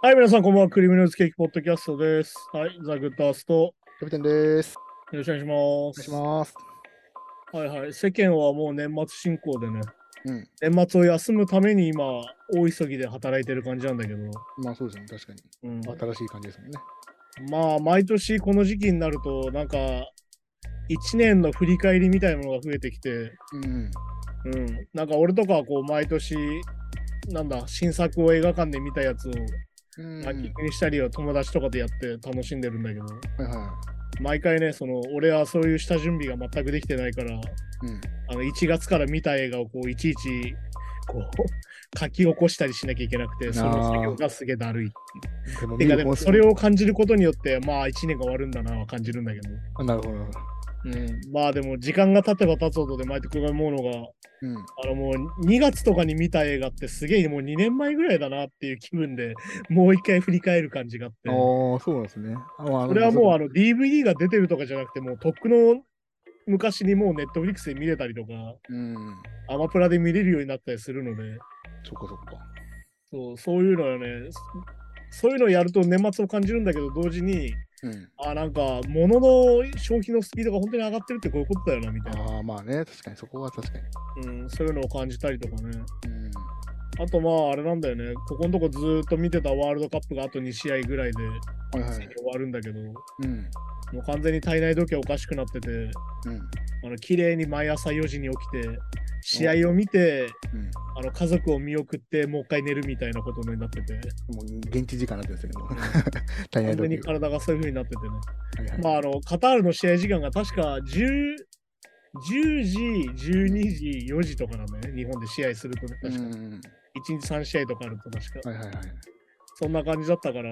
はい、皆さん、こんばんは。クリームノイズケーキポッドキャストです。はい、ザ・グッドアースト、よキャプテンです。ろしくお願いします。お願いします。はいはい。世間はもう年末進行でね、うん。年末を休むために今、大急ぎで働いてる感じなんだけど、まあそうですね、確かに。うん、新しい感じですもんね。まあ、毎年この時期になると、なんか、1年の振り返りみたいなものが増えてきて、うん。うん、なんか俺とかはこう、毎年、なんだ、新作を映画館で見たやつをうん。ランキングにしたりは友達とかでやって楽しんでるんだけど、はいは毎回ね、その、俺はそういう下準備が全くできてないから、い。うん。あの1月から見た映画をこういちいちこう 書き起こしたりしなきゃいけなくて、その作業がすげえだるい。でもでもそれを感じることによって、まあ1年が終わるんだなは感じるんだけど。あなるほど。うん、まあでも時間が経てば経つほどで毎年思うのが、うん。あのもう2月とかに見た映画ってすげえもう2年前ぐらいだなっていう気分で もう一回振り返る感じがあって。ああ、そうですね。あまあこれはもうあの、の DVD が出てるとかじゃなくて、もうとっくの昔にもうネットフリックスで見れたりとか、うん。アマプラで見れるようになったりするので、そっかそっか。そうそういうのはね、そそういうのをやると年末を感じるんだけど、同時に、うん。あ、なんか、物の消費のスピードが本当に上がってるってこういうことだよな、みたいな。ああ、まあね、確かにそこは確かに。うん、そういうのを感じたりとかね。うん。あとまあ、あれなんだよね、ここのとこずーっと見てたワールドカップがあと2試合ぐらいではいはい終。わるんだけど、うん。もう完全に体内時計おかしくなってて、うん。あの綺麗に毎朝4時に起きて、試合を見て、うん。あの家族を見送って、もう一回寝るみたいなことになってて、もう現地時間になってるんですよね。もう体内完全に体がそういう風になっててね。はいはいまあ、あの、カタールの試合時間が確か10、10時、12時、4時とかなんだよね。日本で試合するとね、確か。うん。1日3試合とかあると確か。はいはいはい。そんな感じだったから、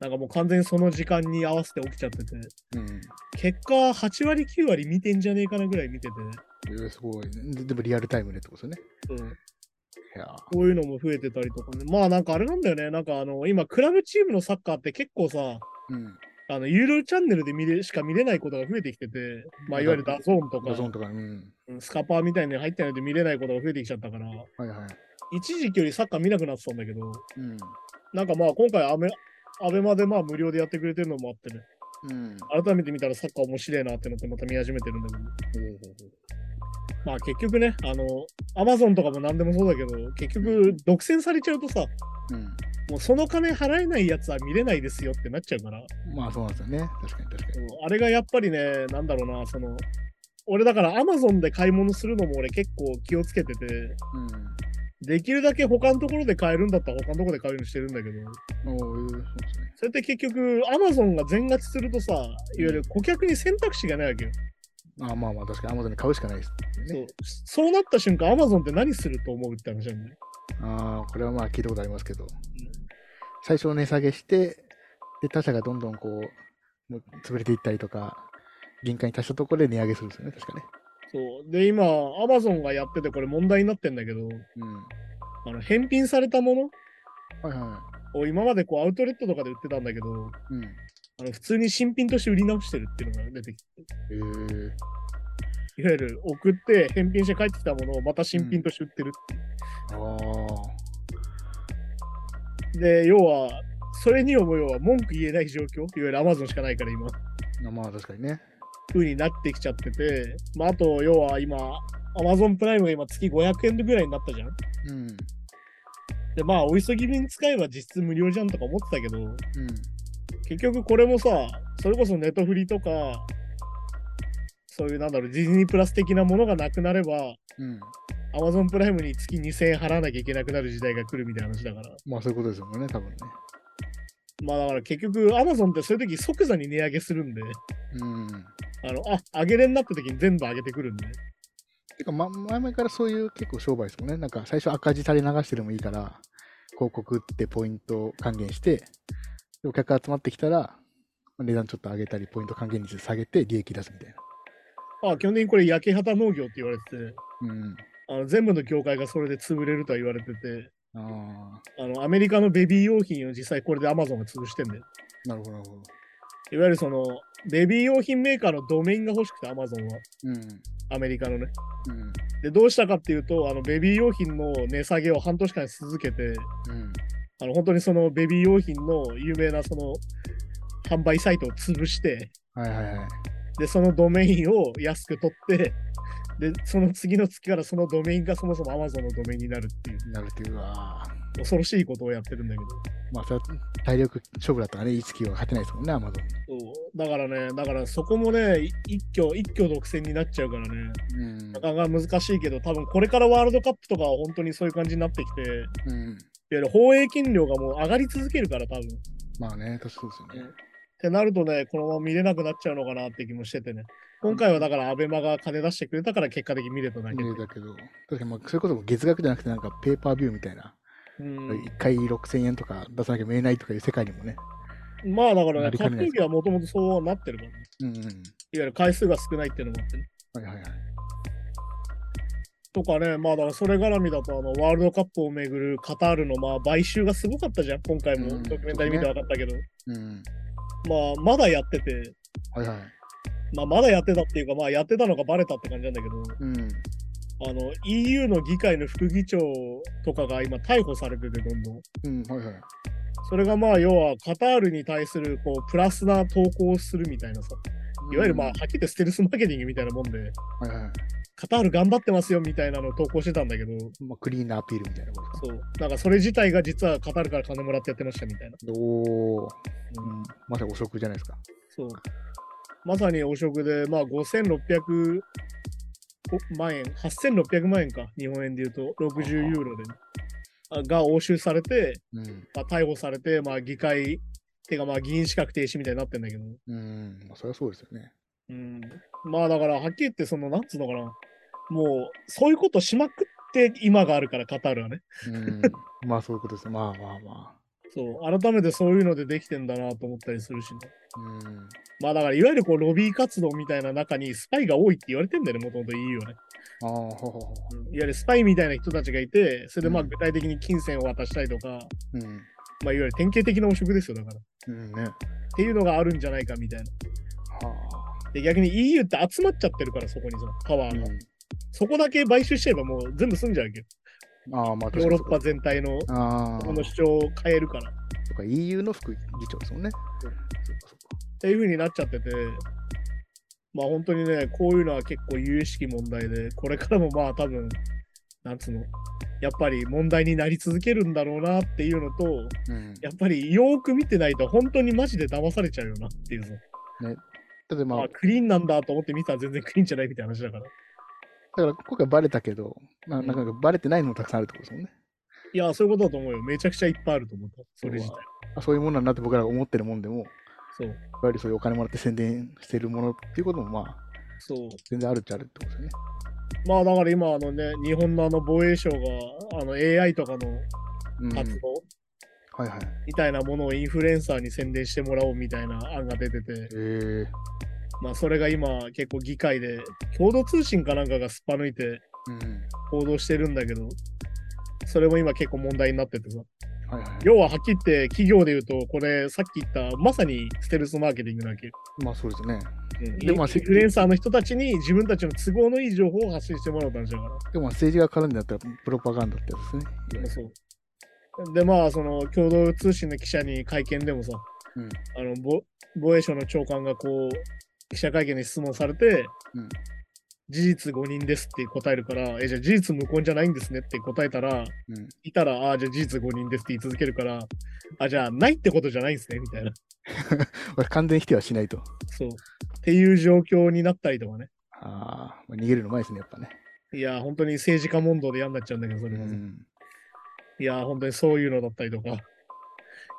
なんかもう完全にその時間に合わせて起きちゃってて、うん。結果8割、9割見てんじゃねえかなぐらい見てて、えーすごい。ででもリアルタイムでってことですよね。うん、いやこういうのも増えてたりとかね。まあなんかあれなんだよね。なんかあの、今、クラブチームのサッカーって結構さ、ーうん。あの、有料チャンネルで見れしか見れないことが増えてきてて、まあいわゆる DAZN とか DAZN とか、うん。うんスカパーみたいに入ってないので見れないことが増えてきちゃったから、はいはい。一時期よりサッカー見なくなってたんだけど、うん。なんかまあ今回アメ、 ABEMA でまあ無料でやってくれてるのもあってね、うん。改めて見たらサッカー面白いなってのってまた見始めてるんだけど、ほうほうほうまあ結局ね、あの、アマゾンとかも何でもそうだけど、結局独占されちゃうとさ、うん。もうその金払えないやつは見れないですよってなっちゃうから、まあそうなんですよね。確かに確かに。うんあれがやっぱりね、なんだろうな、その、俺だからアマゾンで買い物するのも俺結構気をつけてて、できるだけ他のところで買えるんだったら他のところで買うようにしてるんだけど、そうですね。それって結局、アマゾンが全勝ちするとさ、いわゆる顧客に選択肢がないわけよ。あまあまあ確かに Amazon で買うしかないですそう。そうなった瞬間、アマゾンって何すると思うって話なんだよ。ああ、これはまあ聞いたことありますけど、最初値下げして、で、他社がどんどんこう、もう潰れていったりとか、限界に達したところで値上げするんですよね、確かね。そう。で、今、アマゾンがやっててこれ問題になってんだけど、うん。あの返品されたものはいはを今までこうアウトレットとかで売ってたんだけど、い。うん。あの普通に新品として売り直してるっていうのが出てきて、えー、いわゆる送って返品して帰ってきたものをまた新品として売ってるっていう。あで、要は、それにも要は文句言えない状況、いわゆるアマゾンしかないから今、あ、まあ確かにね。風になってきちゃってて、まあ、あと、要は今、アマゾンプライムが今月500円ぐらいになったじゃん。うん。で、まあ、お急ぎに使えば実質無料じゃんとか思ってたけど、うん。結局これもさ、それこそネットフリとか、そういうなんだろう、ディズニープラス的なものがなくなれば、うん。アマゾンプライムに月2000円払わなきゃいけなくなる時代が来るみたいな話だから。まあそういうことですよね、多分ね。まあだから結局、アマゾンってそういう時即座に値上げするんで、うん。あの、あ、上げれになった時に全部上げてくるんで。てか、ま、前々からそういう結構商売ですもんね。なんか最初赤字垂れ流してでもいいから、広告ってポイント還元して、でお客が集まってきたら、値段ちょっと上げたり、ポイント還元率下げて利益出すみたいな。あ、基本的にこれ焼け旗農業って言われてて、うん。あの全部の業界がそれで潰れるとは言われてて、ああのアメリカのベビー用品を実際これでアマゾンが潰してんだよ。あ、なるほど、なるほど。いわゆるその、ベビー用品メーカーのドメインが欲しくて、アマゾンは。うん。アメリカのね。うん。で、どうしたかっていうと、あの、ベビー用品の値下げを半年間続けて、うん。あの、本当にそのベビー用品の有名なその、販売サイトを潰して、はいはいはい。で、そのドメインを安く取って、で、その次の月からそのドメインがそもそも Amazon のドメインになるっていう、なるっていうわ。恐ろしいことをやってるんだけど。まあ、それは体力勝負だったらね、一期は勝てないですもんね、アマゾン。そうだからね、だからそこもね、い一挙、一挙独占になっちゃうからね、うんなかなか難しいけど、多分これからワールドカップとかは本当にそういう感じになってきて、うん。ゆる放映権料がもう上がり続けるから、多分。っまあね、確かにそうですよね。てなるとね、このまま見れなくなっちゃうのかなって気もしててね。今回はだから、アベマが金出してくれたから結果的に見れただけで。見れたけど、確かにまあそれこそ月額じゃなくて、なんかペーパービューみたいな、うん1回6000円とか出さなきゃ見えないとかいう世界にもね。まあだからね、なりかねない格闘技はもともとそうなってるからね。うんうん。いわゆる回数が少ないっていうのもあってね。はいはいはい。とかね、まあだからそれ絡みだと、あの、ワールドカップをめぐるカタールのまあ買収がすごかったじゃん、今回もうんドキュメンタリー見て分かったけど、うん。まあまだやってて、はいはい。まあまだやってたっていうか、まあやってたのがバレたって感じなんだけど、うん。あの、EU の議会の副議長とかが今逮捕されてて、どんどん。うん、はいはい。それがまあ要はカタールに対するこうプラスな投稿をするみたいなさ、いわゆるまあはっきり言ってステルスマーケティングみたいなもんで、はいはい。カタール頑張ってますよみたいなのを投稿してたんだけど、まあ、クリーンなアピールみたいなこと。そう。なんかそれ自体が実はカタールから金もらってやってましたみたいな。おー、うんうん、まさに汚職じゃないですか。そう。まさに汚職で、まあ5600万円、8600万円か、日本円で言うと、60ユーロでね、あが押収されて、うん。まあ、逮捕されて、まあ議会、てかまあ議員資格停止みたいになってんだけど、うん、まあ、それはそうですよね。うん。まあだから、はっきり言って、その、なんつうのかな、もう、そういうことしまくって今があるから、カタールはね。うん。まあ、そういうことですね。まあまあまそう、改めてそういうのでできてんだなと思ったりするしね。あ。うん。まあだから、いわゆるこう、ロビー活動みたいな中にスパイが多いって言われてんだよね、もともと EU はね。ああ、ほうんいわゆるスパイみたいな人たちがいて、それでまあうん具体的に金銭を渡したりとか、う。うん。まあいわゆる典型的な汚職ですよ、だから。っうんね。ていうのがあるんじゃないかみたいな。はで、逆に EU って集まっちゃってるから、そこにさ、パワあ。ーが。うん。そこだけ買収しちゃえばもう全部済んじゃうわけよ。ああ、まあ、ヨーロッパ全体の。この主張を変えるから。っとか EU の副議長ですもんね。そうそうかそうていう風になっちゃってて、まあ本当にね、こういうのは結構有意識問題で、これからもまあ多分、なんつうの、やっぱり問題になり続けるんだろうなっていうのと、か。うん。やっぱりよーく見てないと本当にマジで騙されちゃうよなっていうさ。だってまああ、、クリーンなんだと思って見たら全然クリーンじゃないみたいな話だから。だから今回バレたけど、ななんかバレてないのもたくさんあるってことですもんね。いや、そういうことだと思うよ。めちゃくちゃいっぱいあると思った。それ自体。あそういうものなんだって僕らが思ってるもんでも、そう。やはりそういうお金もらって宣伝してるものっていうこともまあ、そう。全然あるっちゃあるってことですよね。まあだから今あのね、日本のあの防衛省があの AI とかのうん。活動はいはい。みたいなものをインフルエンサーに宣伝してもらおうみたいな案が出てて、えー、まあそれが今結構議会で共同通信かなんかがすっぱ抜いてうん。報道してるんだけど、それも今結構問題になっててさ。はいはい。要ははっきり言って企業で言うと、これさっき言ったまさにステルスマーケティングなわけ？よ。まあそうですね。うん、でまあインフルエンサーの人たちに自分たちの都合のいい情報を発信してもらう話だから。でもまあ政治が絡んでなったらプロパガンダってやつですね。そう。で、まあ、その共同通信の記者に会見でもさ、うんあの防防衛省の長官がこう、記者会見で質問されて、うん事実誤認ですって答えるから、え、じゃあ事実無根じゃないんですねって答えたら、うん。いたら、あじゃあ事実誤認ですって言い続けるから、あ、じゃあないってことじゃないんですねみたいな。これ完全否定はしないと。そう。っていう状況になったりとかね。ああ、まあ、逃げるのうまいですね、やっぱね。いや、本当に政治家問答で嫌になっちゃうんだけど、そうれはさ、ん。いや、本当にそういうのだったりとか。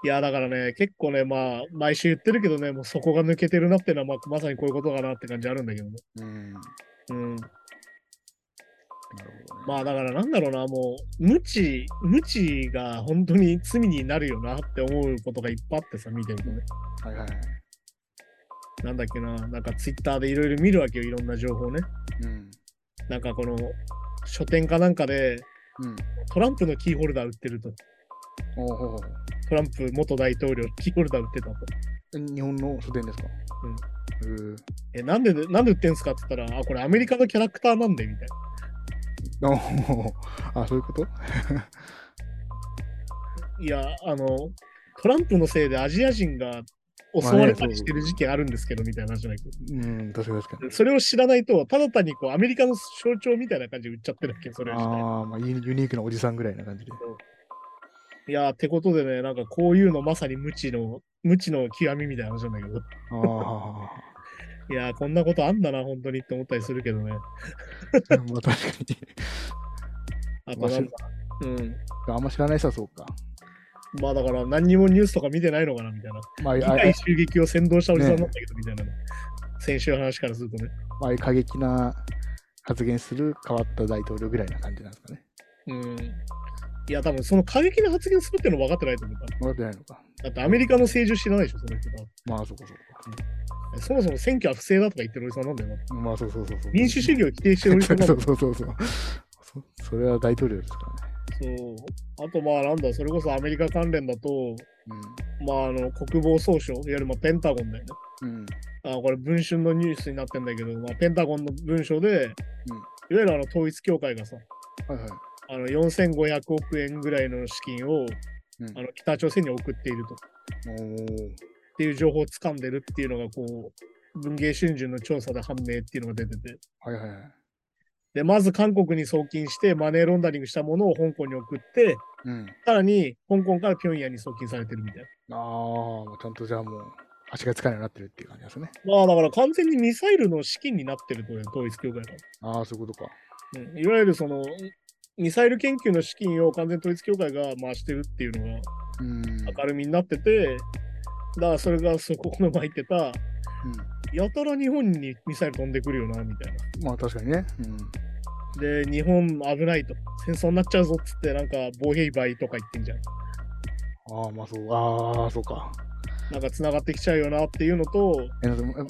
いや、だからね、結構ね、まあ、毎週言ってるけどね、もうそこが抜けてるなっていうのは、まあ、まさにこういうことかなって感じあるんだけどね。うん。なうん。まあ、だからなんだろうな、もう、無知、無知が本当に罪になるよなって思うことがいっぱいあってさ、見てるとね。はいはいはい。なんだっけな、なんかツイッターでいろいろ見るわけよ、いろんな情報ね。うん。なんかこの、書店かなんかで、うん。トランプのキーホルダー売ってると。トランプ元大統領のキーホルダー売ってたと。日本の書店ですか？うん。え、なんで、なんで売ってんすかって言ったら、あ、これアメリカのキャラクターなんで、みたいな。あ、そういうこと？いや、あの、トランプのせいでアジア人が襲われたりしてる時期あるんですけど、みたいな話じゃないけど。うん、確かに確かに。それを知らないと、ただ単にこうアメリカの象徴みたいな感じで売っちゃってるわけ、それ。ああ、まあユニークなおじさんぐらいな感じで。いやー、ってことでね、なんかこういうのまさに無知の、無知の極みみたいな話なんだけど。あ いやー、こんなことあんだな、本当にって思ったりするけどね。あ、まあ確かに。あとなんだ。うん。あんま知らない人はそうか。まあだから何にもニュースとか見てないのかな、みたいな。まあ、あ議あ会襲撃を先導したおじさんなんだけど、みたいなね。先週の話からするとね。ああ過激な発言する変わった大統領ぐらいな感じなんですかね。うん。いや、多分その過激な発言するっていうの分かってないと思うから。分かってないのか。だってアメリカの政治知らないでしょ、その人が。まあ、そうかそうか。そもそも選挙は不正だとか言ってるおじさんなんだよな。まあ、そうそうそうそう。民主主義を否定してるおじさんなんだよ そうそうそうそう。そそれは大統領ですからね。そう。あとまあなんだ、それこそアメリカ関連だと、まああの国防総省、いわゆるまあペンタゴンだよね。うん。うん。あこれ文春のニュースになってんだけど、まあ、ペンタゴンの文書で、いわゆるあの統一教会がさ、はいはい。あの4500億円ぐらいの資金を、うんあの北朝鮮に送っていると。っていう情報を掴んでるっていうのがこう文藝春秋の調査で判明っていうのが出ててはいはいはい。でまず韓国に送金してマネーロンダリングしたものを香港に送ってうん。さらに香港から平壌に送金されてるみたいああ、もうちゃんとじゃあもう足がつかないようになってるっていう感じですね。なまあだから完全にミサイルの資金になってるとね統一教会が、ああ、そういうことか。うん、いわゆるそのミサイル研究の資金を完全に統一教会が回してるっていうのがうん。明るみになっててだからそれがそこの前言ってたうん。やたら日本にミサイル飛んでくるよなみたいなまあ確かにね。うん。で、日本危ないと。戦争になっちゃうぞっつって、なんか防衛費倍とか言ってんじゃん。ああ、まあそう。ああ、そうか。なんか繋がってきちゃうよなっていうのと、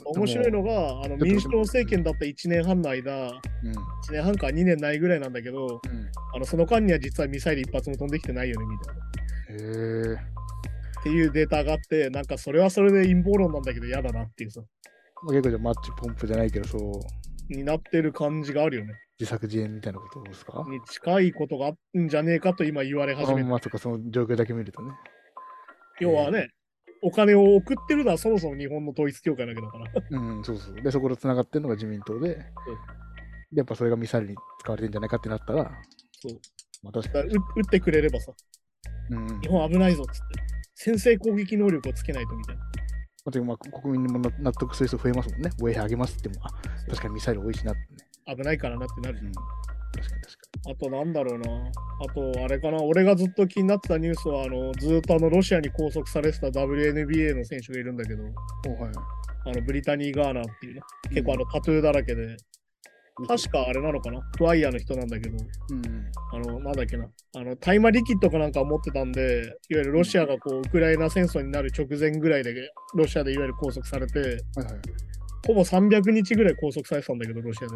面白いのでが、あのと民主党政権だった1年半の間、もうん。1年半か2年ないぐらいなんだけど、うん。あのその間には実はミサイル一発も飛んできてないよねみたいな。へえ。っていうデータがあって、なんかそれはそれで陰謀論なんだけど嫌だなっていうさ、まあ、結構じゃあマッチポンプじゃないけど、そう、になってる感じがあるよね。自作自演みたいなことですか？に近いことがあるんじゃねえかと今言われ始めまあ、そっか、その状況だけ見るとね。要はね、お金を送ってるのはそもそも日本の統一教会だけだから。うん、そうそう。で、そこで繋がってるのが自民党で、でやっぱそれがミサイルに使われてんじゃないかってなったら、そうまあ確かに。撃ってくれればさ、うん。日本危ないぞっつって、先制攻撃能力をつけないとみたいな。まあ、国民にもな納得する人増えますもんね。防衛費上げますっても、あ、確かにミサイル多いしなってね。危ないからなってなるうん。確かに確かあとなんだろうな。あと、あれかな、俺がずっと気になってたニュースは、あのずっとあのロシアに拘束されてた WNBA の選手がいるんだけど、はい。あのブリタニー・ガーナーっていうね、結構あのタトゥーだらけで、確かあれなのかな、フワイヤーの人なんだけど、うん。あの、なんだっけな、あの、大麻リキッドかなんかを持ってたんで、いわゆるロシアがこう、ウクライナ戦争になる直前ぐらいで、ロシアでいわゆる拘束されて、はいはい。ほぼ300日ぐらい拘束されてたんだけど、ロシアで。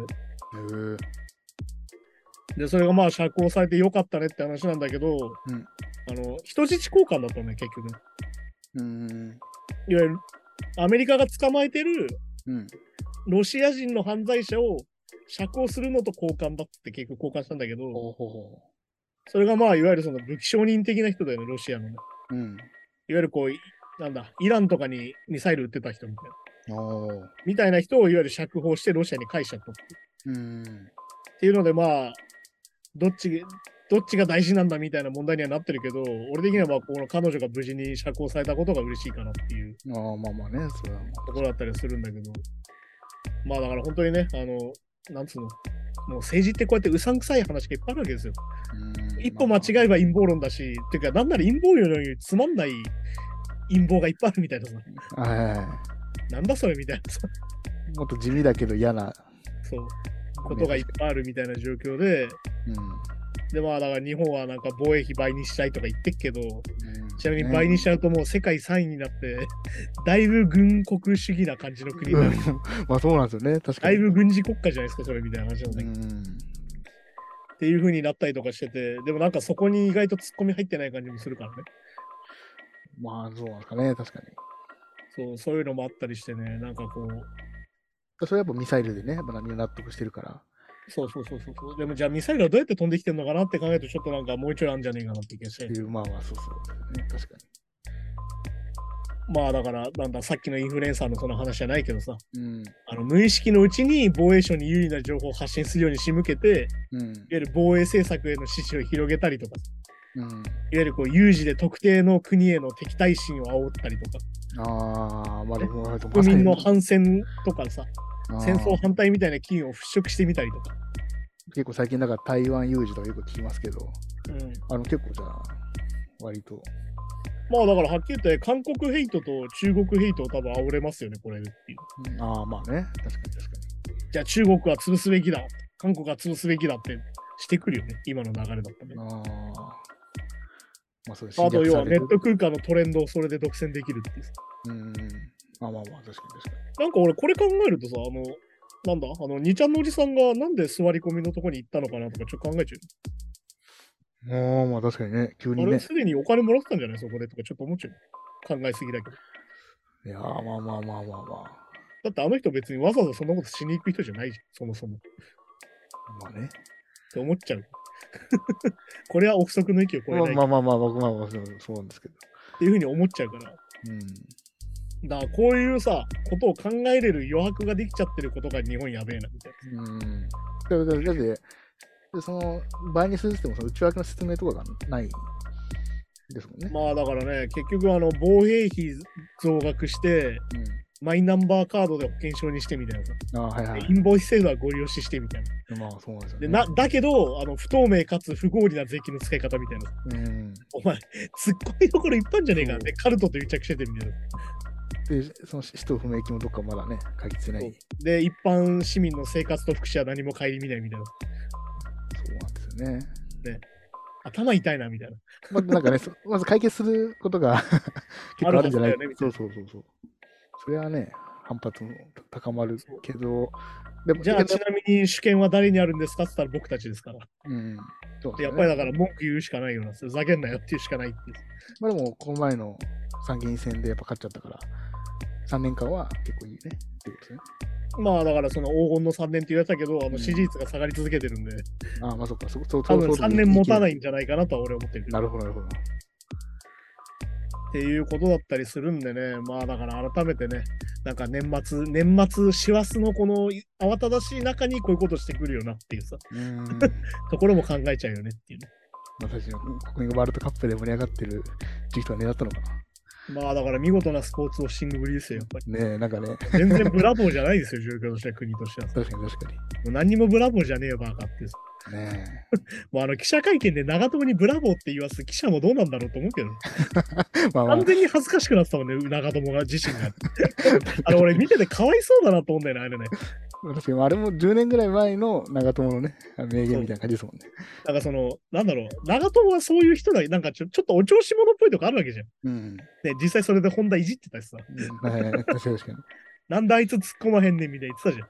で、それがまあ釈放されてよかったねって話なんだけど、んあの、人質交換だったのね、結局ね。うん。いわゆる、アメリカが捕まえてるうん。ロシア人の犯罪者を釈放するのと交換だって結局交換したんだけど、ほうほうほそれがまあ、いわゆるその武器商人的な人だよね、ロシアのね。う。うん。いわゆるこう、いなんだ、イランとかにミサイル撃ってた人みたいな。みたいな人をいわゆる釈放してロシアに返しちゃったってうん。っていうので、まあ、どっち、どっちが大事なんだみたいな問題にはなってるけど、俺的にはまあ、この彼女が無事に釈放されたことが嬉しいかなっていうああ、まあまあね、それはまところだったりするんだけど、まあだから本当にね、あの、なんつうの、もう政治ってこうやってうさんくさい話がいっぱいあるわけですよ。一歩間違えば陰謀論だし、っていうか、なんなら陰謀論よりつまんない陰謀がいっぱいあるみたいなさ。なんだそれみたいなさ、もっと地味だけど嫌な。そう、ことがいっぱいあるみたいな状況で、うん。でまあだから日本はなんか防衛費倍にしたいとか言ってっけど、うんちなみに倍にしちゃうともう世界3位になって、だいぶ軍国主義な感じの国になる。うん まあそうなんですよね、確かだに。いぶ軍事国家じゃないですか、それみたいな話なんだけど、うん。っていう風になったりとかしてて、でもなんかそこに意外と突っ込み入ってない感じもするからね。まあそうなんですかね、確かに。そう、そういうのもあったりしてね、なんかこう、それはやっぱミサイルでね、やっぱ何を納得してるから。そうそうそうそうそう。でもじゃあミサイルはどうやって飛んできてるのかなって考えると、ちょっとなんかもうちょいあるんじゃねえかなって気がしてまあまあ、そうそう、ね。確かまあだから、なんだ、さっきのインフルエンサーのその話じゃないけどさ、に。うん。あの無意識のうちに防衛省に有利な情報を発信するように仕向けて、いわうん。ゆる防衛政策への支持を広げたりとか、うん。いわゆるこう有事で特定の国への敵対心を煽ったりとか、ああ、まあでも、国民の反戦とかさ、戦争反対みたいな機運を払拭してみたりとか。結構最近、だから台湾有事とかよく聞きますけど、うん、あの結構じゃあ、割と。まあだからはっきり言って、韓国ヘイトと中国ヘイトを多分煽れますよね、これっていう。うんああ、まあね。確かに確かじゃあ中国は潰すべきだ、韓国は潰すべきだってしてくるよね、今の流れだったねに。。ああ。まあそうですあと要はネット。ト空間のトレンドをそれで独占できるっていうさ。うん。まあまあまあ、確かに確かなんか俺これ考えるとさ、あの、なんだ、あの、2ちゃんのおじさんがなんで座り込みのとこに行ったのかなとかちょっと考えちゃに。ああ、まあ確かにね。急う。にね。あれすでにお金もらってたんじゃない？そこでとかちょっと思っちゃう。考えすぎだけど。いやー、まあまあまあまあまあ。だってあの人別にわざわざそんなことしに行く人じゃないじゃん、そもそも。っまあね。て思っちゃう。これは憶測の域を超えないっまあまあまあまあ、僕まあまあそうなんですけど。ていうふうに思っちゃうから。うん。だからこういうさ、ことを考えれる余白ができちゃってることが日本やべえなみたいうん。だって、でその場合にするってもその内訳の説明とかがないですもんね。な。まあだからね、結局あの防衛費増額して、マイナンバーカードで保険証にしてみたいなああ、はいはいイ。ンボイス制度はご利用ししてみたいな。まあそうなんですよ、でね。なだけどあの、不透明かつ不合理な税金の使い方みたいな。うん。お前、突っ込みどころいっぱいあんじゃねえかそうで、カルトと癒着しててみたいな。で、その使途不明金もどっかまだね、鍵つてない。で、一般市民の生活と福祉は何も顧みないみたいな。そうなんですよね。頭痛いなみたいな。まあ、なんかね、そ まず解決することが 結構あるんじゃない？あるはずだよねそいうなそうそうそう。それはね、反発も高まるけど、でも、じゃあ、ちなみに主権は誰にあるんですかって言ったら僕たちですから。うん。そうねやっぱりだから文句言うしかないような。ふざけんなよっていうしかないっていう。まあでも、この前の参議院選でやっぱ勝っちゃったから、3年間は結構いいねってことですね。まあだからその黄金の3年って言われたけど、あうんの支持率が下がり続けてるんで、ああ、まあそっか、そそう多分3年持たないいんじゃないかなとは俺は思ってるけど。なるほど、なるほど。っていうことだったりするんでね、まあだから改めてね、なんか年末、年末、師走のこの慌ただしい中にこういうことしてくるよなっていうさ、う。ところも考えちゃうよねっていうね。まあ確かに、国民がワールドカップで盛り上がってる時期とは狙ったのかまあだから見事なスポーツウォッシングぶりですよ、やっぱり。な。ねえ、なんかね、全然ブラボーじゃないですよ、状況としては、国としてはさ。確かに確かもう何にもブラボーじゃねえよ、バカって。ね もうあの記者会見で長友にブラボーって言わす記者もどうなんだろうと思うけど。まあまあ完、全に恥ずかしくなってたもんね、長友が自身が。あの俺見ててかわいそうだなと思うんだよね、あれね。確かに、あれも10年ぐらい前の長友のね、名言みたいな感じですもんね。なんかその、なんだろう、長友はそういう人だ、なんかちょちょっとお調子者っぽいとこあるわけじゃん。うん。ね、実際それで本田いじってたしさ、はいはいはい、確かに。なんであいつ突っ込まへんねんみたいに言ってたじゃん。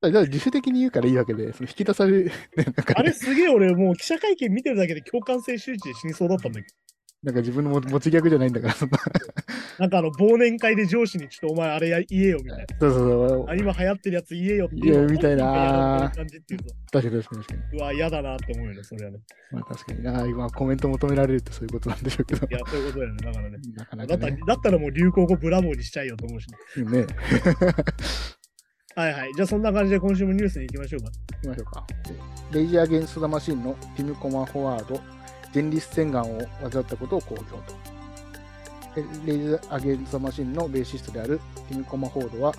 だから自主的に言うからいいわけで、その引き出される、ね、なんかね、あれすげえ俺もう記者会見見てるだけで共感性周知で死にそうだったんだけど。なんか自分の持持ち逆じゃないんだから、そんな。なんかあの忘年会で上司にちょっとお前あれや言えよみたいな。そうそうそう。あ今流行ってるやつ言えよっていうみたいな感じっていうと、確かに確かに確かに。うわ、嫌だなって思うよね、それはね。まあ確かにな。今コメント求められるってそういうことなんでしょうけどい。や、そういうことだよね。だからね。なかなかね。だったらだったらもう流行語ブラボーにしちゃえよと思うし、ね。ね。はいはい。じゃあそんな感じで今週もニュースに行きましょうか。行きましょうか。レイジー・アゲンスト・ザ・マシンのティム・コマ・フォワード、前立腺がんを患ったことを公表と。でレイジー・アゲンザ・マシンのベーシストであるティム・コマ・フォードは、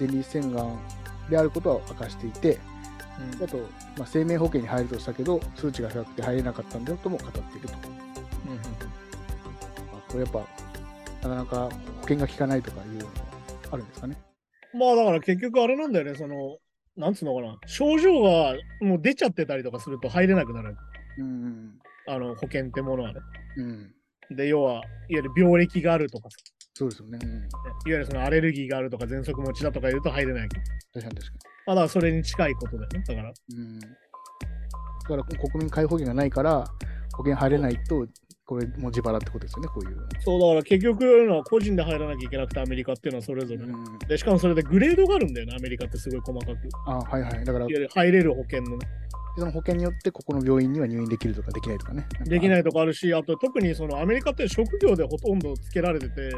前立腺がんであることを明かしていて、あと、まあ、生命保険に入るとしたけど、数値が高くて入れなかったんだよとも語っていると。まあ、これやっぱ、なかなか保険が効かないとかいうのもあるんですかね。まあだから結局あれなんだよね、その、なんつうのかな、症状がもう出ちゃってたりとかすると入れなくなる。うん。あの保険ってものはね。うん。で、要は、いわゆる病歴があるとかさ、そうですよね。うん。いわゆるそのアレルギーがあるとか、喘息持ちだとか言うと入れない。確かに確かまあだからそれに近いことだよね。だから、に。うん。だから国民皆保険がないから、保険入れないとこれも自腹ってことですよね、こういうの。そうだから結局のは個人で入らなきゃいけなくてアメリカっていうのはそれぞれ、うんでしかもそれでグレードがあるんだよねアメリカってすごい細かくあはいはい。だから、入れる保険のねその保険によって、ここの病院には入院できるとかできないとかね。。できないいとかあるしあと特にそのアメリカって職業でほとんどつけられてて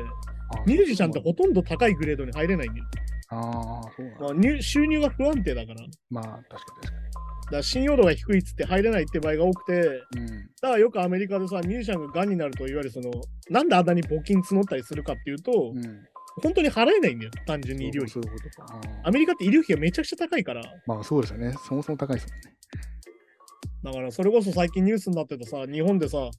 あミュージシャンってほとんど高いグレードに入れないんだよ、ああ、そうなんだ。まあ、入収入が不安定だからまあ、確かに確から信用度が低いっつって入れないって場合が多くてに。うん。だからよくアメリカでさミュージシャンががんになるといわゆるそのなんであんなに募金募ったりするかっていうと、うん。本当に払えないんだよ単純に医療費そういうことか。あアメリカって医療費がめちゃくちゃ高いからーまあ、そうですよね。そもそも高いですもんね。だからそれこそ最近ニュースになってたさ日本でさ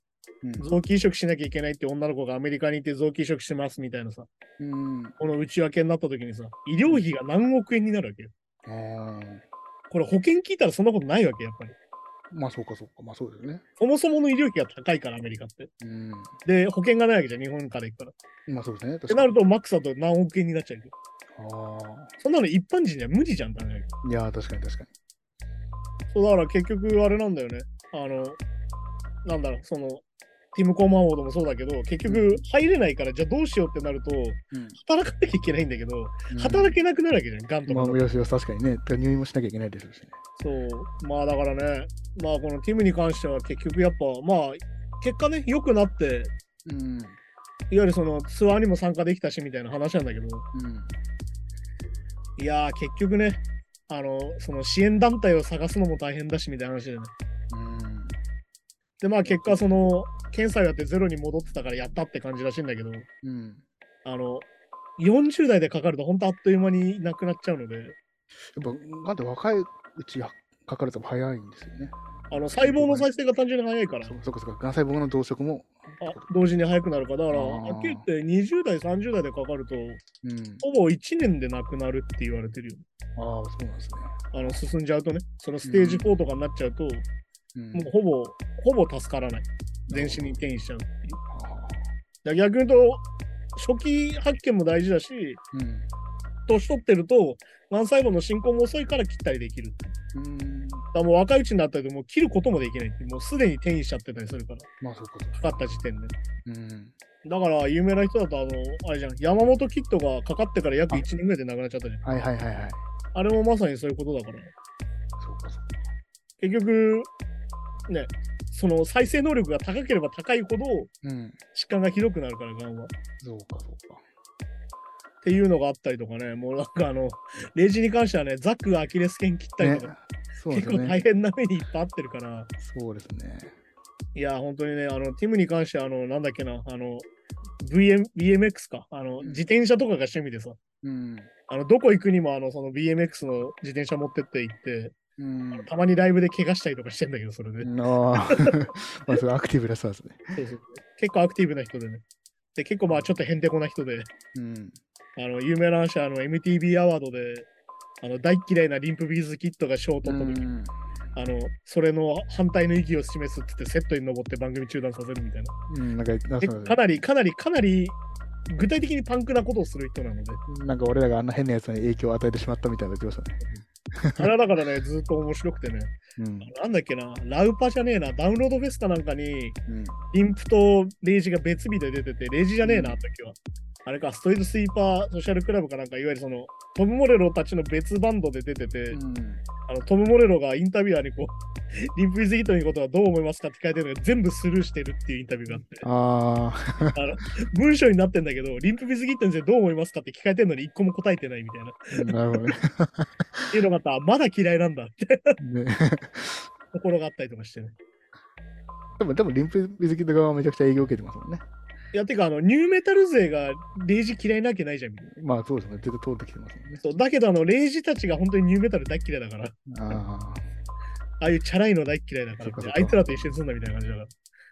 うん臓器移植しなきゃいけないって女の子がアメリカに行って臓器移植しますみたいなさうん。この内訳になった時にさ医療費が何億円になるわけよああ。これ保険聞いたらそんなことないわけやっぱりまあ、そうかそうか。まあ、そうですね。そもそもの医療費が高いからアメリカってうん。で保険がないわけじゃん日本から行くからっまあ、そうですね。て確かに。なるとマックスだと何億円になっちゃうよあそんなの一般人には無理じゃんだねあ。いやー、確かに確かに。そうだから結局あれなんだよね。あの、なんだろう、その、ティム・コーマンウォードもそうだけど、結局入れないから、じゃあどうしようってなると、うん働かなきゃいけないんだけど、働けなくなるわけじゃん、ガンとかまあ。よしよし、確かにね。入院もしなきゃいけないですしね。そう。まあだからね、まあこのティムに関しては結局やっぱ、まあ、結果ね、良くなって、うん。いわゆるそのツアーにも参加できたしみたいな話なんだけど、うん。いやー、結局ね、あの、その支援団体を探すのも大変だしみたいな話でね。うん。で、まあ結果、その、検査をやってゼロに戻ってたからやったって感じらしいんだけど、うん。あの、40代でかかると本当あっという間になくなっちゃうので、やっぱ、なんで若いうちやかかると早いんですよね。あの細胞の再生が単純に早いからそ、そっかそっか、がん細胞の増殖も。あ同時に早くなるから、だから、はっきり言って20代、30代でかかると、うん。ほぼ1年でなくなるって言われてるよ。ああ、そうなんですね。あの進んじゃうとね、そのステージ4とかになっちゃうと、うん。もうほぼ、ほぼ助からない。全身に転移しちゃうっていう。逆に言うと、初期発見も大事だし、ーうん。年取ってると、がん細胞の進行も遅いから切ったりできるう。うん。だもう若いうちになったりともう切ることもできないってもうすでに転移しちゃってたりするから、まあ、そうかか。かかった時点で。うん。だから有名な人だと、あの、あれじゃん、山本キッドがかかってから約1年ぐらいで亡くなっちゃったじゃん。はいはいはいはい。あれもまさにそういうことだから、そうかそうか。結局、ね、その再生能力が高ければ高いほどうん。疾患がひどくなるから、がんは。っそうかそうか。ていうのがあったりとかね、もうなんかあの、レジに関してはね、ザックがアキレス腱切ったりねとか、。そうですよね結構大。変な目にいっぱいあってるから、そうですね。いや、本当にね、あの、ティムに関しては、あの、なんだっけな、あの、VM BMX か、あの、うん自転車とかが趣味でさ、うん。あの、どこ行くにも、あの、その BMX の自転車持ってって行って、うん。たまにライブで怪我したりとかしてんだけど、それで。ああ。まあ、それアクティブな人ですね。そうそう結構アクティブな人でね。で、結構まあ、ちょっとへんてこな人で、うん。あの、有名な話は、あの、MTV アワードで、あの、大っ嫌いなリンプビーズキットが賞を取った時、うんあの、それの反対の意義を示すって言って、セットに登って番組中断させるみたいな。うん、なんか、かかなり、かなり、かなり、具体的にパンクなことをする人なので、なんか俺らがあんな変なやつに影響を与えてしまったみたいな言ってましたね。あれはだからね、ずっと面白くてね、うん。なんだっけな、ラウパじゃねえな、ダウンロードフェスかなんかに、うん。インプとレイジが別日で出てて、レイジじゃねえな、あの時は。あれか、ストリートスイーパーソシャルクラブかなんか、いわゆるその、トム・モレロたちの別バンドで出てて、うん。あのトム・モレロがインタビュアーにこう、リンプ・ウィズ・ギットのことはどう思いますかって書いてるのが全部スルーしてるっていうインタビューがあって、ああの文章になってんだけど、リンプ・ウィズ・ギットについてどう思いますかって聞かれてるのに一個も答えてないみたいな。あ、なるほどね。っていうのがあったら、まだ嫌いなんだってねところがあったりとかしてね。でも、でもリンプビズキット側はめちゃくちゃ営業受けてますもんね。いや、てか、あの、ニューメタル勢がレイジ嫌いなわけないじゃん。みたいなまあそうですね。絶対通ってきてますもんね。そうだけど、あの、レイジたちが本当にニューメタル大っ嫌いだから、ああ。ああいうチャラいの大っ嫌いだからそっかそっかあいつらと一緒にすんだみたいな感じだから、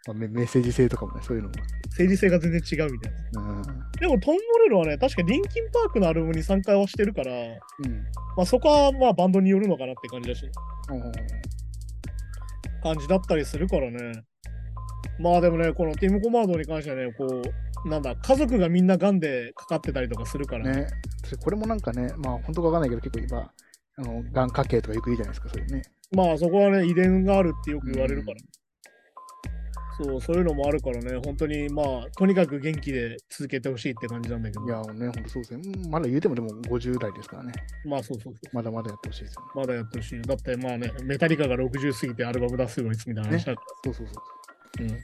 まあ、メメッセージ性とかもね、そういうのも。政治性が全然違うみたいな。うん。でも、トンモレロはね、確かリンキンパークのアルバムに参加はしてるから、うん。まあ、そこはまあバンドによるのかなって感じだし、うん感じだったりするからね。まあでもね、このティム・コマードに関してはね、こう、なんだ、家族がみんなガンでかかってたりとかするから、ね。私これもなんかね、まあ本当かわかんないけど、結構今、あの、がん家系とかよく言うじゃないですか、そういうね。まあそこはね、遺伝があるってよく言われるから。そう、そういうのもあるからね、本当にまあ、とにかく元気で続けてほしいって感じなんだけど。いや、ね、本当そうですね。うんまだ言うてもでも50代ですからね。まあそうそうそう。まだまだやってほしいですよね。まだやってほしいよ。だってまあね、メタリカが60過ぎてアルバム出すようにみたいな話だかそうそうそう。ら。うん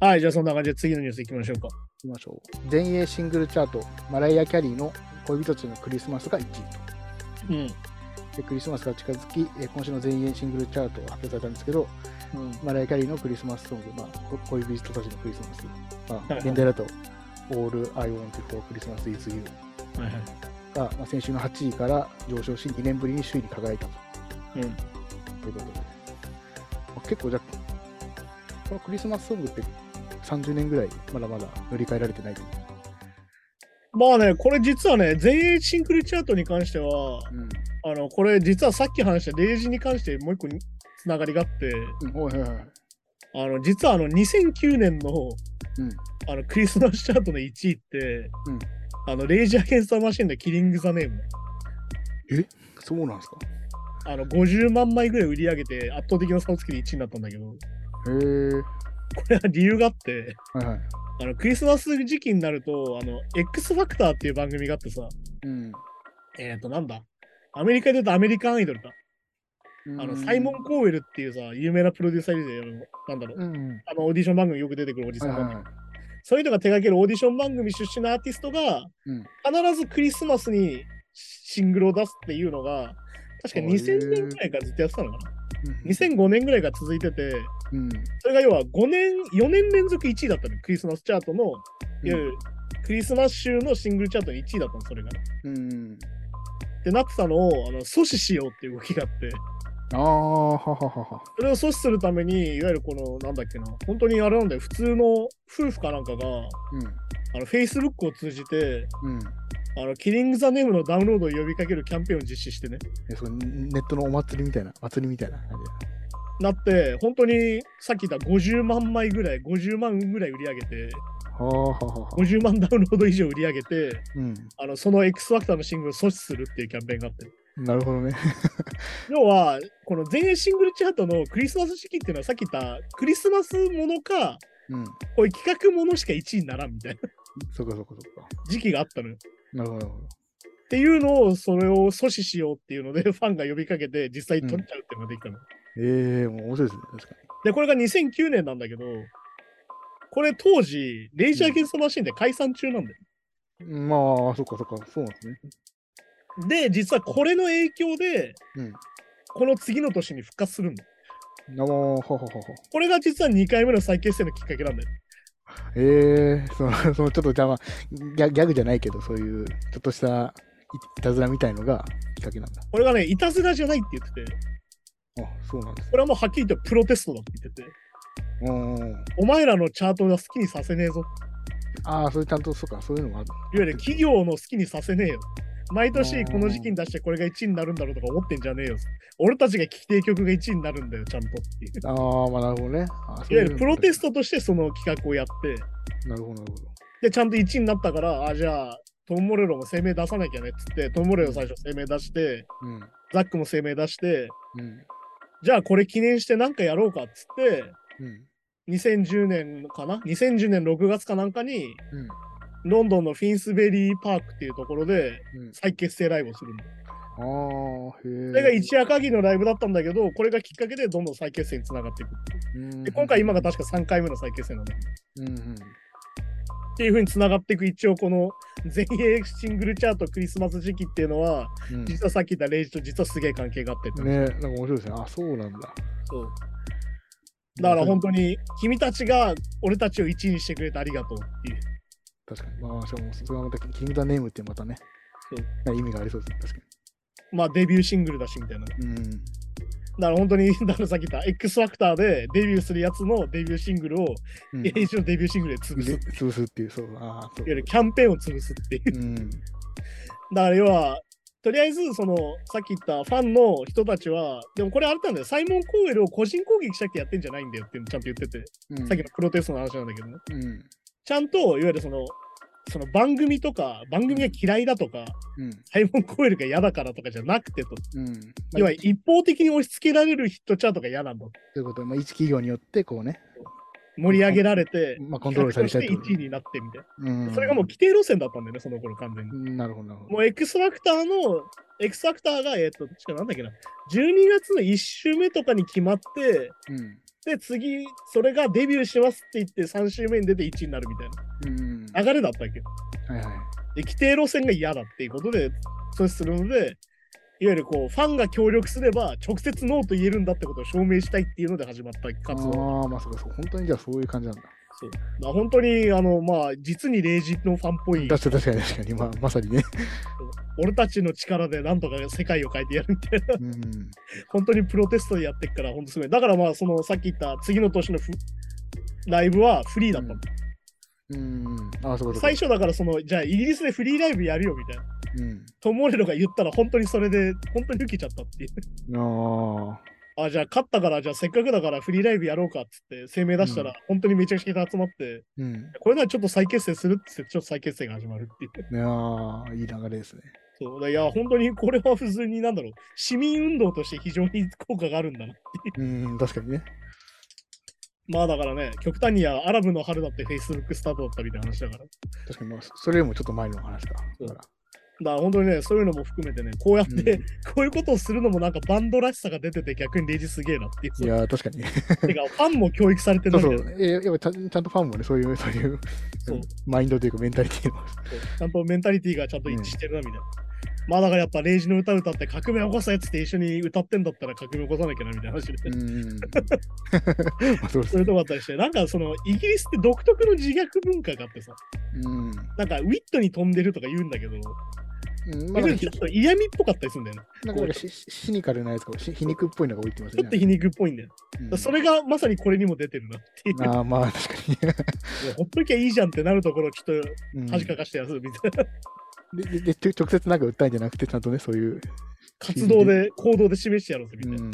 はい、じゃあそんな感じで次のニュースいきましょうか。行きましょう。全英シングルチャート、マライア・キャリーの恋人たちのクリスマスが1位と。うん。でクリスマスが近づき、えー今週の全英シングルチャートが発表されたんですけど、うん、マライア・キャリーのクリスマスソング、まあ、こ恋人たちのクリスマス、まあ、はい現代だと All I Want for Christmas is You。が、まあ、先週の8位から上昇し、2年ぶりに首位に輝いたとうん。ということで、まあ結構じゃあこのクリスマスソングって30年ぐらいまだまだ塗り替えられてないと。まあね、これ実はね、全英シングルチャートに関しては、うん。あの、これ実はさっき話したレイジに関してもう一個につながりがあって。あの、実はあの、2009年のうん。あのクリスマスチャートの1位って、うんあの、レイジアゲンスターマシンでキリング・ザ・ネーム。そうなんですか？あの、50万枚ぐらい売り上げて圧倒的な差をつけて1位になったんだけど、こへえ。れは理由があって、はいはい。あの、クリスマス時期になると、あの、X ファクターっていう番組があってさ、うん。えっ、ー、と、なんだ？アメリカで言うとアメリカンアイドルだ。あの、サイモン・コーウェルっていうさ、有名なプロデューサーいるじゃんあのなんだろう、うん。うん。あの、オーディション番組よく出てくるおじさんが、はいはいはい。そういうのが手掛けるオーディション番組出身のアーティストが、うん必ずクリスマスにシングルを出すっていうのが、確かへー2000年ぐらいからずっとやってたのかな。うん2005年ぐらいから続いてて、うん。それが要は5年、4年連続1位だったの、クリスマスチャートの、いわゆるクリスマス週のシングルチャートの1位だったの、それが。うん。ってなってたのをあの阻止しようっていう動きがあって、ああ、はははは。それを阻止するために、いわゆるこの、なんだっけな、本当にあれなんだよ、普通の夫婦かなんかが、うん。あの Facebook を通じて、うん。あのキリング・ザ・ネームのダウンロードを呼びかけるキャンペーンを実施してね。えそうネットのお祭りみたいな、祭りみたいな感じなって、本当にさっき言った50万枚ぐらい、50万ぐらい売り上げて、で。はあはあはあはあ。50万ダウンロード以上売り上げて、うん。あのその X ファクターのシングルを阻止するっていうキャンペーンがあって。なるほどね。要は、この全英シングルチャートのクリスマス時期っていうのはさっき言ったクリスマスものか、うん。こういう企画ものしか1位にならんみたいなそこそこそこ。時期があったのよ。なるほど。っていうのを、それを阻止しようっていうので、ファンが呼びかけて、実際に取っちゃうっていうのができたの。ええもう面白いですね。確かで、これが2009年なんだけど、これ当時、レイジャー・ゲンスト・マシンで解散中なんだよ。に。まあ、そっかそっか。そうなんですね。で、実はこれの影響で、うんこの次の年に復活するんだ。ああ、はははは。これが実は2回目の再結成のきっかけなんだよ。ええその、そのちょっと邪魔、ギャギャグじゃないけど、そういう、ちょっとしたいいたずらみたいのがきっかけなんだ。これがね、いたずらじゃないって言ってて、あ、そうなんですこれはもうはっきり言ってプロテストだって言ってて、うん。お前らのチャートが好きにさせねえぞ。ああ、それちゃんと、そうか、そういうのもある。いわゆる企業の好きにさせねえよ。毎年うんこの時期に出してこれが1位になるんだろうとか思ってんじゃねえよ。俺たちが聴きてえ曲が1位になるんだよ、ちゃんとっていう。ああ、まあ、なるほどね。あいわゆるプロテスストとしてその企画をやって、ト。なるほど、なるほど。で、ちゃんと1位になったから、あ、じゃあ、トム・モレロも声明出さなきゃねっつって、トム・モレロ最初声明出して、うん。ザックも声明出して、うん。じゃあこれ記念して何かやろうかっつって、うん。2010年かな ?2010 年6月かなんかに、うん。ロンドンのフィンスベリーパークっていうところでうん。再結成ライブをするの。ああ、へえ。それが一夜限りのライブだったんだけど、これがきっかけでどんどん再結成につながっていくっていう。うんで、今回今が確か3回目の再結成なんだよ。うんうん。っていう風につながっていく一応この全英シングルチャートクリスマス時期っていうのは、うん実はさっき言ったレイジと実はすげえ関係があってねなんか面白いですね。あ、そうなんだ。そう。だから本当に君たちが俺たちを1位にしてくれてありがとうっていう。確かに。まあ、しかも、それはまた、キングダネームってまたね、そう意味がありそうですね。確かまあデビューシングルだしみたいな。だに。うん。から本当に、だからさっき言った X ファクターでデビューするやつのデビューシングルを、うん、エイジのデビューシングルで潰す。潰すっていう、そう。ああ、そう。ゆるキャンペーンを潰すっていう。うん。だから要は、とりあえず、その、さっき言ったファンの人たちは、でもこれあれなんだよ、サイモン・コーエルを個人攻撃したくてやってんじゃないんだよってちゃんと言ってて、うんさっきのプロテストの話なんだけどね。うん。ちゃんと、いわゆるその、その番組とか、番組が嫌いだとか、うん。サイモン・コーエルが嫌だからとかじゃなくてと、うん。要は一方的に押し付けられるヒットチャートが嫌なんだと。ということで、まあ、一企業によって、こうね、盛り上げられて、まあ、コントロールされちゃ1位になってみたいうんな。それがもう規定路線だったんだよね、その頃完全に。うんなるほど。もうエクストラクターの、エクストラクターが、えっ、と、確かなんだっけな、12月の1週目とかに決まって、うん。で、次、それがデビューしますって言って3週目に出て1位になるみたいうん。な流れだったわけど。はいはい。で、規定路線が嫌だっていうことで、そうするので、いわゆるこう、ファンが協力すれば、直接ノーと言えるんだってことを証明したいっていうので始まった活動。ああ、まあそうかそう。本当にじゃあそういう感じなんだ。そうだから本当に、あの、まあ、実に霊人のファンっぽい、確かに確かにまあ、まさにね。俺たちの力でなんとか世界を変えてやるみたいな、うん。本当にプロテストでやってっから、本当すごい。だからまあ、その、さっき言った次の年のフライブはフリーだったの、うん。ああ、そう。最初だから、その、じゃあイギリスでフリーライブやるよみたいな。うん。トモレロが言ったら、本当にそれで、本当に受けちゃったっていう。ああ。あ、じゃあ勝ったから、じゃあせっかくだからフリーライブやろうかっつって声明出したら、うん本当にめちゃくちゃ人集まって、うん。これならちょっと再結成するって言って、ちょっと再結成が始まるっていう。いやーいい流れですね。そうだいや、本当にこれは普通になんだろう、市民運動として非常に効果があるんだなっていう。うん、確かにね。まあだからね、極端にはアラブの春だって Facebook スタートだったみたいな話だから。確かに、まあ、それよりもちょっと前の話か。そうだからだから本当にね、そういうのも含めてね、こうやって、うん。こういうことをするのもなんかバンドらしさが出てて逆にレイジすげえなっていう。いやー、確かに。てか、ファンも教育されてるそうそんだよね。う。えやっぱちゃんちゃんとファンもね、そういう、そういう、そう。マインドというかメンタリティの。そう。ちゃんとメンタリティがちゃんと一致してるなみたいな。まあだからやっぱ、レイジの歌歌って革命起こせっつって一緒に歌ってんだったら革命起こさなきゃなみたいな話で。そういうとこあったりして、なん。かそのイギリスって独特の自虐文化があってさ、うん。なん。かウィットに飛ん。でるとか言うん。だけど、うん、まあ、ちょっと嫌味っぽかったりするんだよね。なんかなんかシシニカルなやつか、し皮肉っぽいのが多いってますね。ちょっと皮肉っぽいんだよ。うんそれがまさにこれにも出てるなっていう。ああ、まあ確かに。ほっときゃいいじゃんってなるところをちょっとうん恥かかしてやるみたいな。でででちょ直接なんか訴えんじゃなくて、ちゃんとね、そういう。活動で、行動で示してやろうぜみたいな。うん。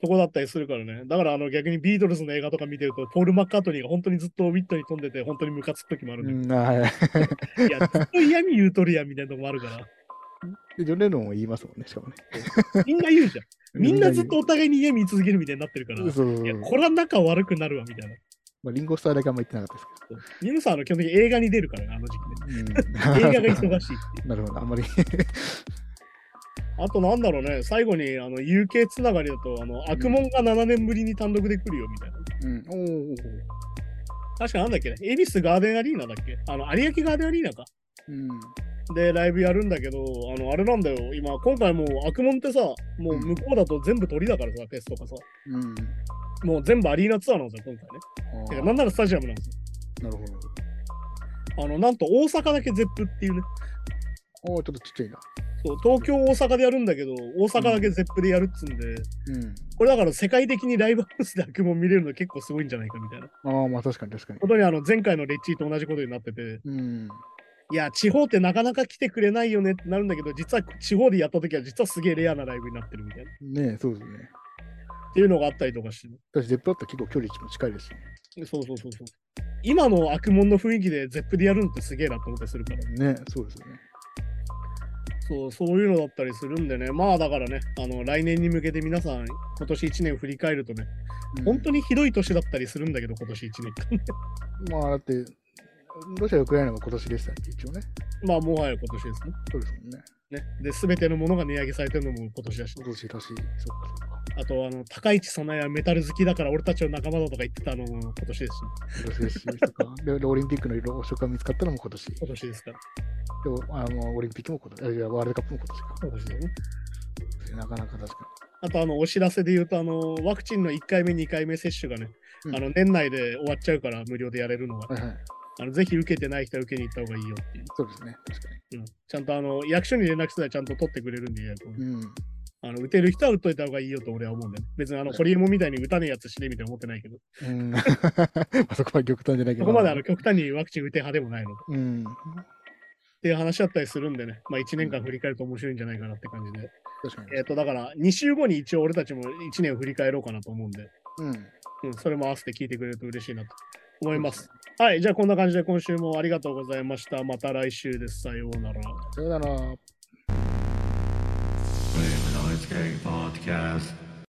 とこだったりするからね。だからあの逆にビートルズの映画とか見てると、ポール・マッカートニーが本当にずっとウィットに飛んでて、本当にムカつく時もあるんだうん、はい。けど、いや、ずっと嫌味言うとるやんみたいなとこもあるから、でジョン・レノンも言いますもんね、しかもね。みんな言うじゃん。みんなずっと言お互いに嫌味続けるみたいになってるから、うそうそういや、これは仲悪くなるわみたいな。まあ、リンゴスターだけあんま言ってなかったですミヌさんあの基本的に映画に出るからね、あの時期ね。けど。うん、映画が忙しい。なるほど、あんまり。あとなんだろうね、最後にあの UK つながりだと、あの、悪門が7年ぶりに単独で来るよみたいな。うん、おお。確かなんだっけね、恵比寿ガーデンアリーナだっけ？あの、有明ガーデンアリーナか。うん。で、ライブやるんだけど、あの、あれなんだよ、今、今回もう悪門ってさ、もう向こうだと全部鳥だからさ、フェスとかさ、うん。もう全部アリーナツアーなんですよ、今回ね。てか、なんならスタジアムなんですよ。なるほど。あの、なんと大阪だけゼップっていうね、おお、ちょっとちっちゃいな。そう東京、大阪でやるんだけど、大阪だけゼップでやるっつうんで、うん。これだから世界的にライブハウスで悪門見れるの結構すごいんじゃないかみたいな。ああ、まあ確かに確かに。本当にあの前回のレッチーと同じことになってて、うん。いや、地方ってなかなか来てくれないよねってなるんだけど、実は地方でやった時は実はすげえレアなライブになってるみたいな。っねえ、そうですね。ていうのがあったりとかして、私、ゼップだったら結構距離も近いですしね。そうそうそうそう。今の悪門の雰囲気でゼップでやるのってすげえなと思ったりするから、ねそうですよね。そう、そういうのだったりするんでね、まあだからね、あの、来年に向けて皆さん、今年1年振り返るとね、うん本当にひどい年だったりするんだけど、今年1年間。まあだって、ロシア、ウクライナも今年でしたっけ、一応ね。まあ、もはや今年ですね。そうですもんね。ねで、すべてのものが値上げされてるのも今年だし、今年だし、そっかそっか。あと、あの、高市早苗はメタル好きだから俺たちの仲間だとか言ってたのも今年ですし、今年ですし、そっか。で、オリンピックの色色が見つかったのも今年。今年ですから。でもあのオリンピックも今年。いやワールドカップも今年か。今年だよね。なかなか確かにあと、あの、お知らせで言うと、あの、ワクチンの1回目、2回目接種がね、うんあの、年内で終わっちゃうから、無料でやれるのが、はいはい。あのぜひ受けてない人は受けに行った方がいいよっていう。そうですね。確かうん、ちゃんと、あの、役所に連絡すればちゃんと取ってくれるんで。うん。あの打てる人は打っといた方がいいよと俺は思うんだよね。別にあの、ホリエモンみたいに打たねえやつ死ねみたいな思ってないけど、うん、まあそこまで極端じゃないけど。そこまであの極端にワクチン打て派でもないのでうん。っていう話だったりするんでね、まあ1年間振り返ると面白いんじゃないかなって感じで。確かに。えっ、と、だから2週後に一応俺たちも1年を振り返ろうかなと思うんで、うん。うん、それも合わせて聞いてくれると嬉しいなと思います。はい、じゃあこんな感じで今週もありがとうございました。また来週です。さようなら。さよなら。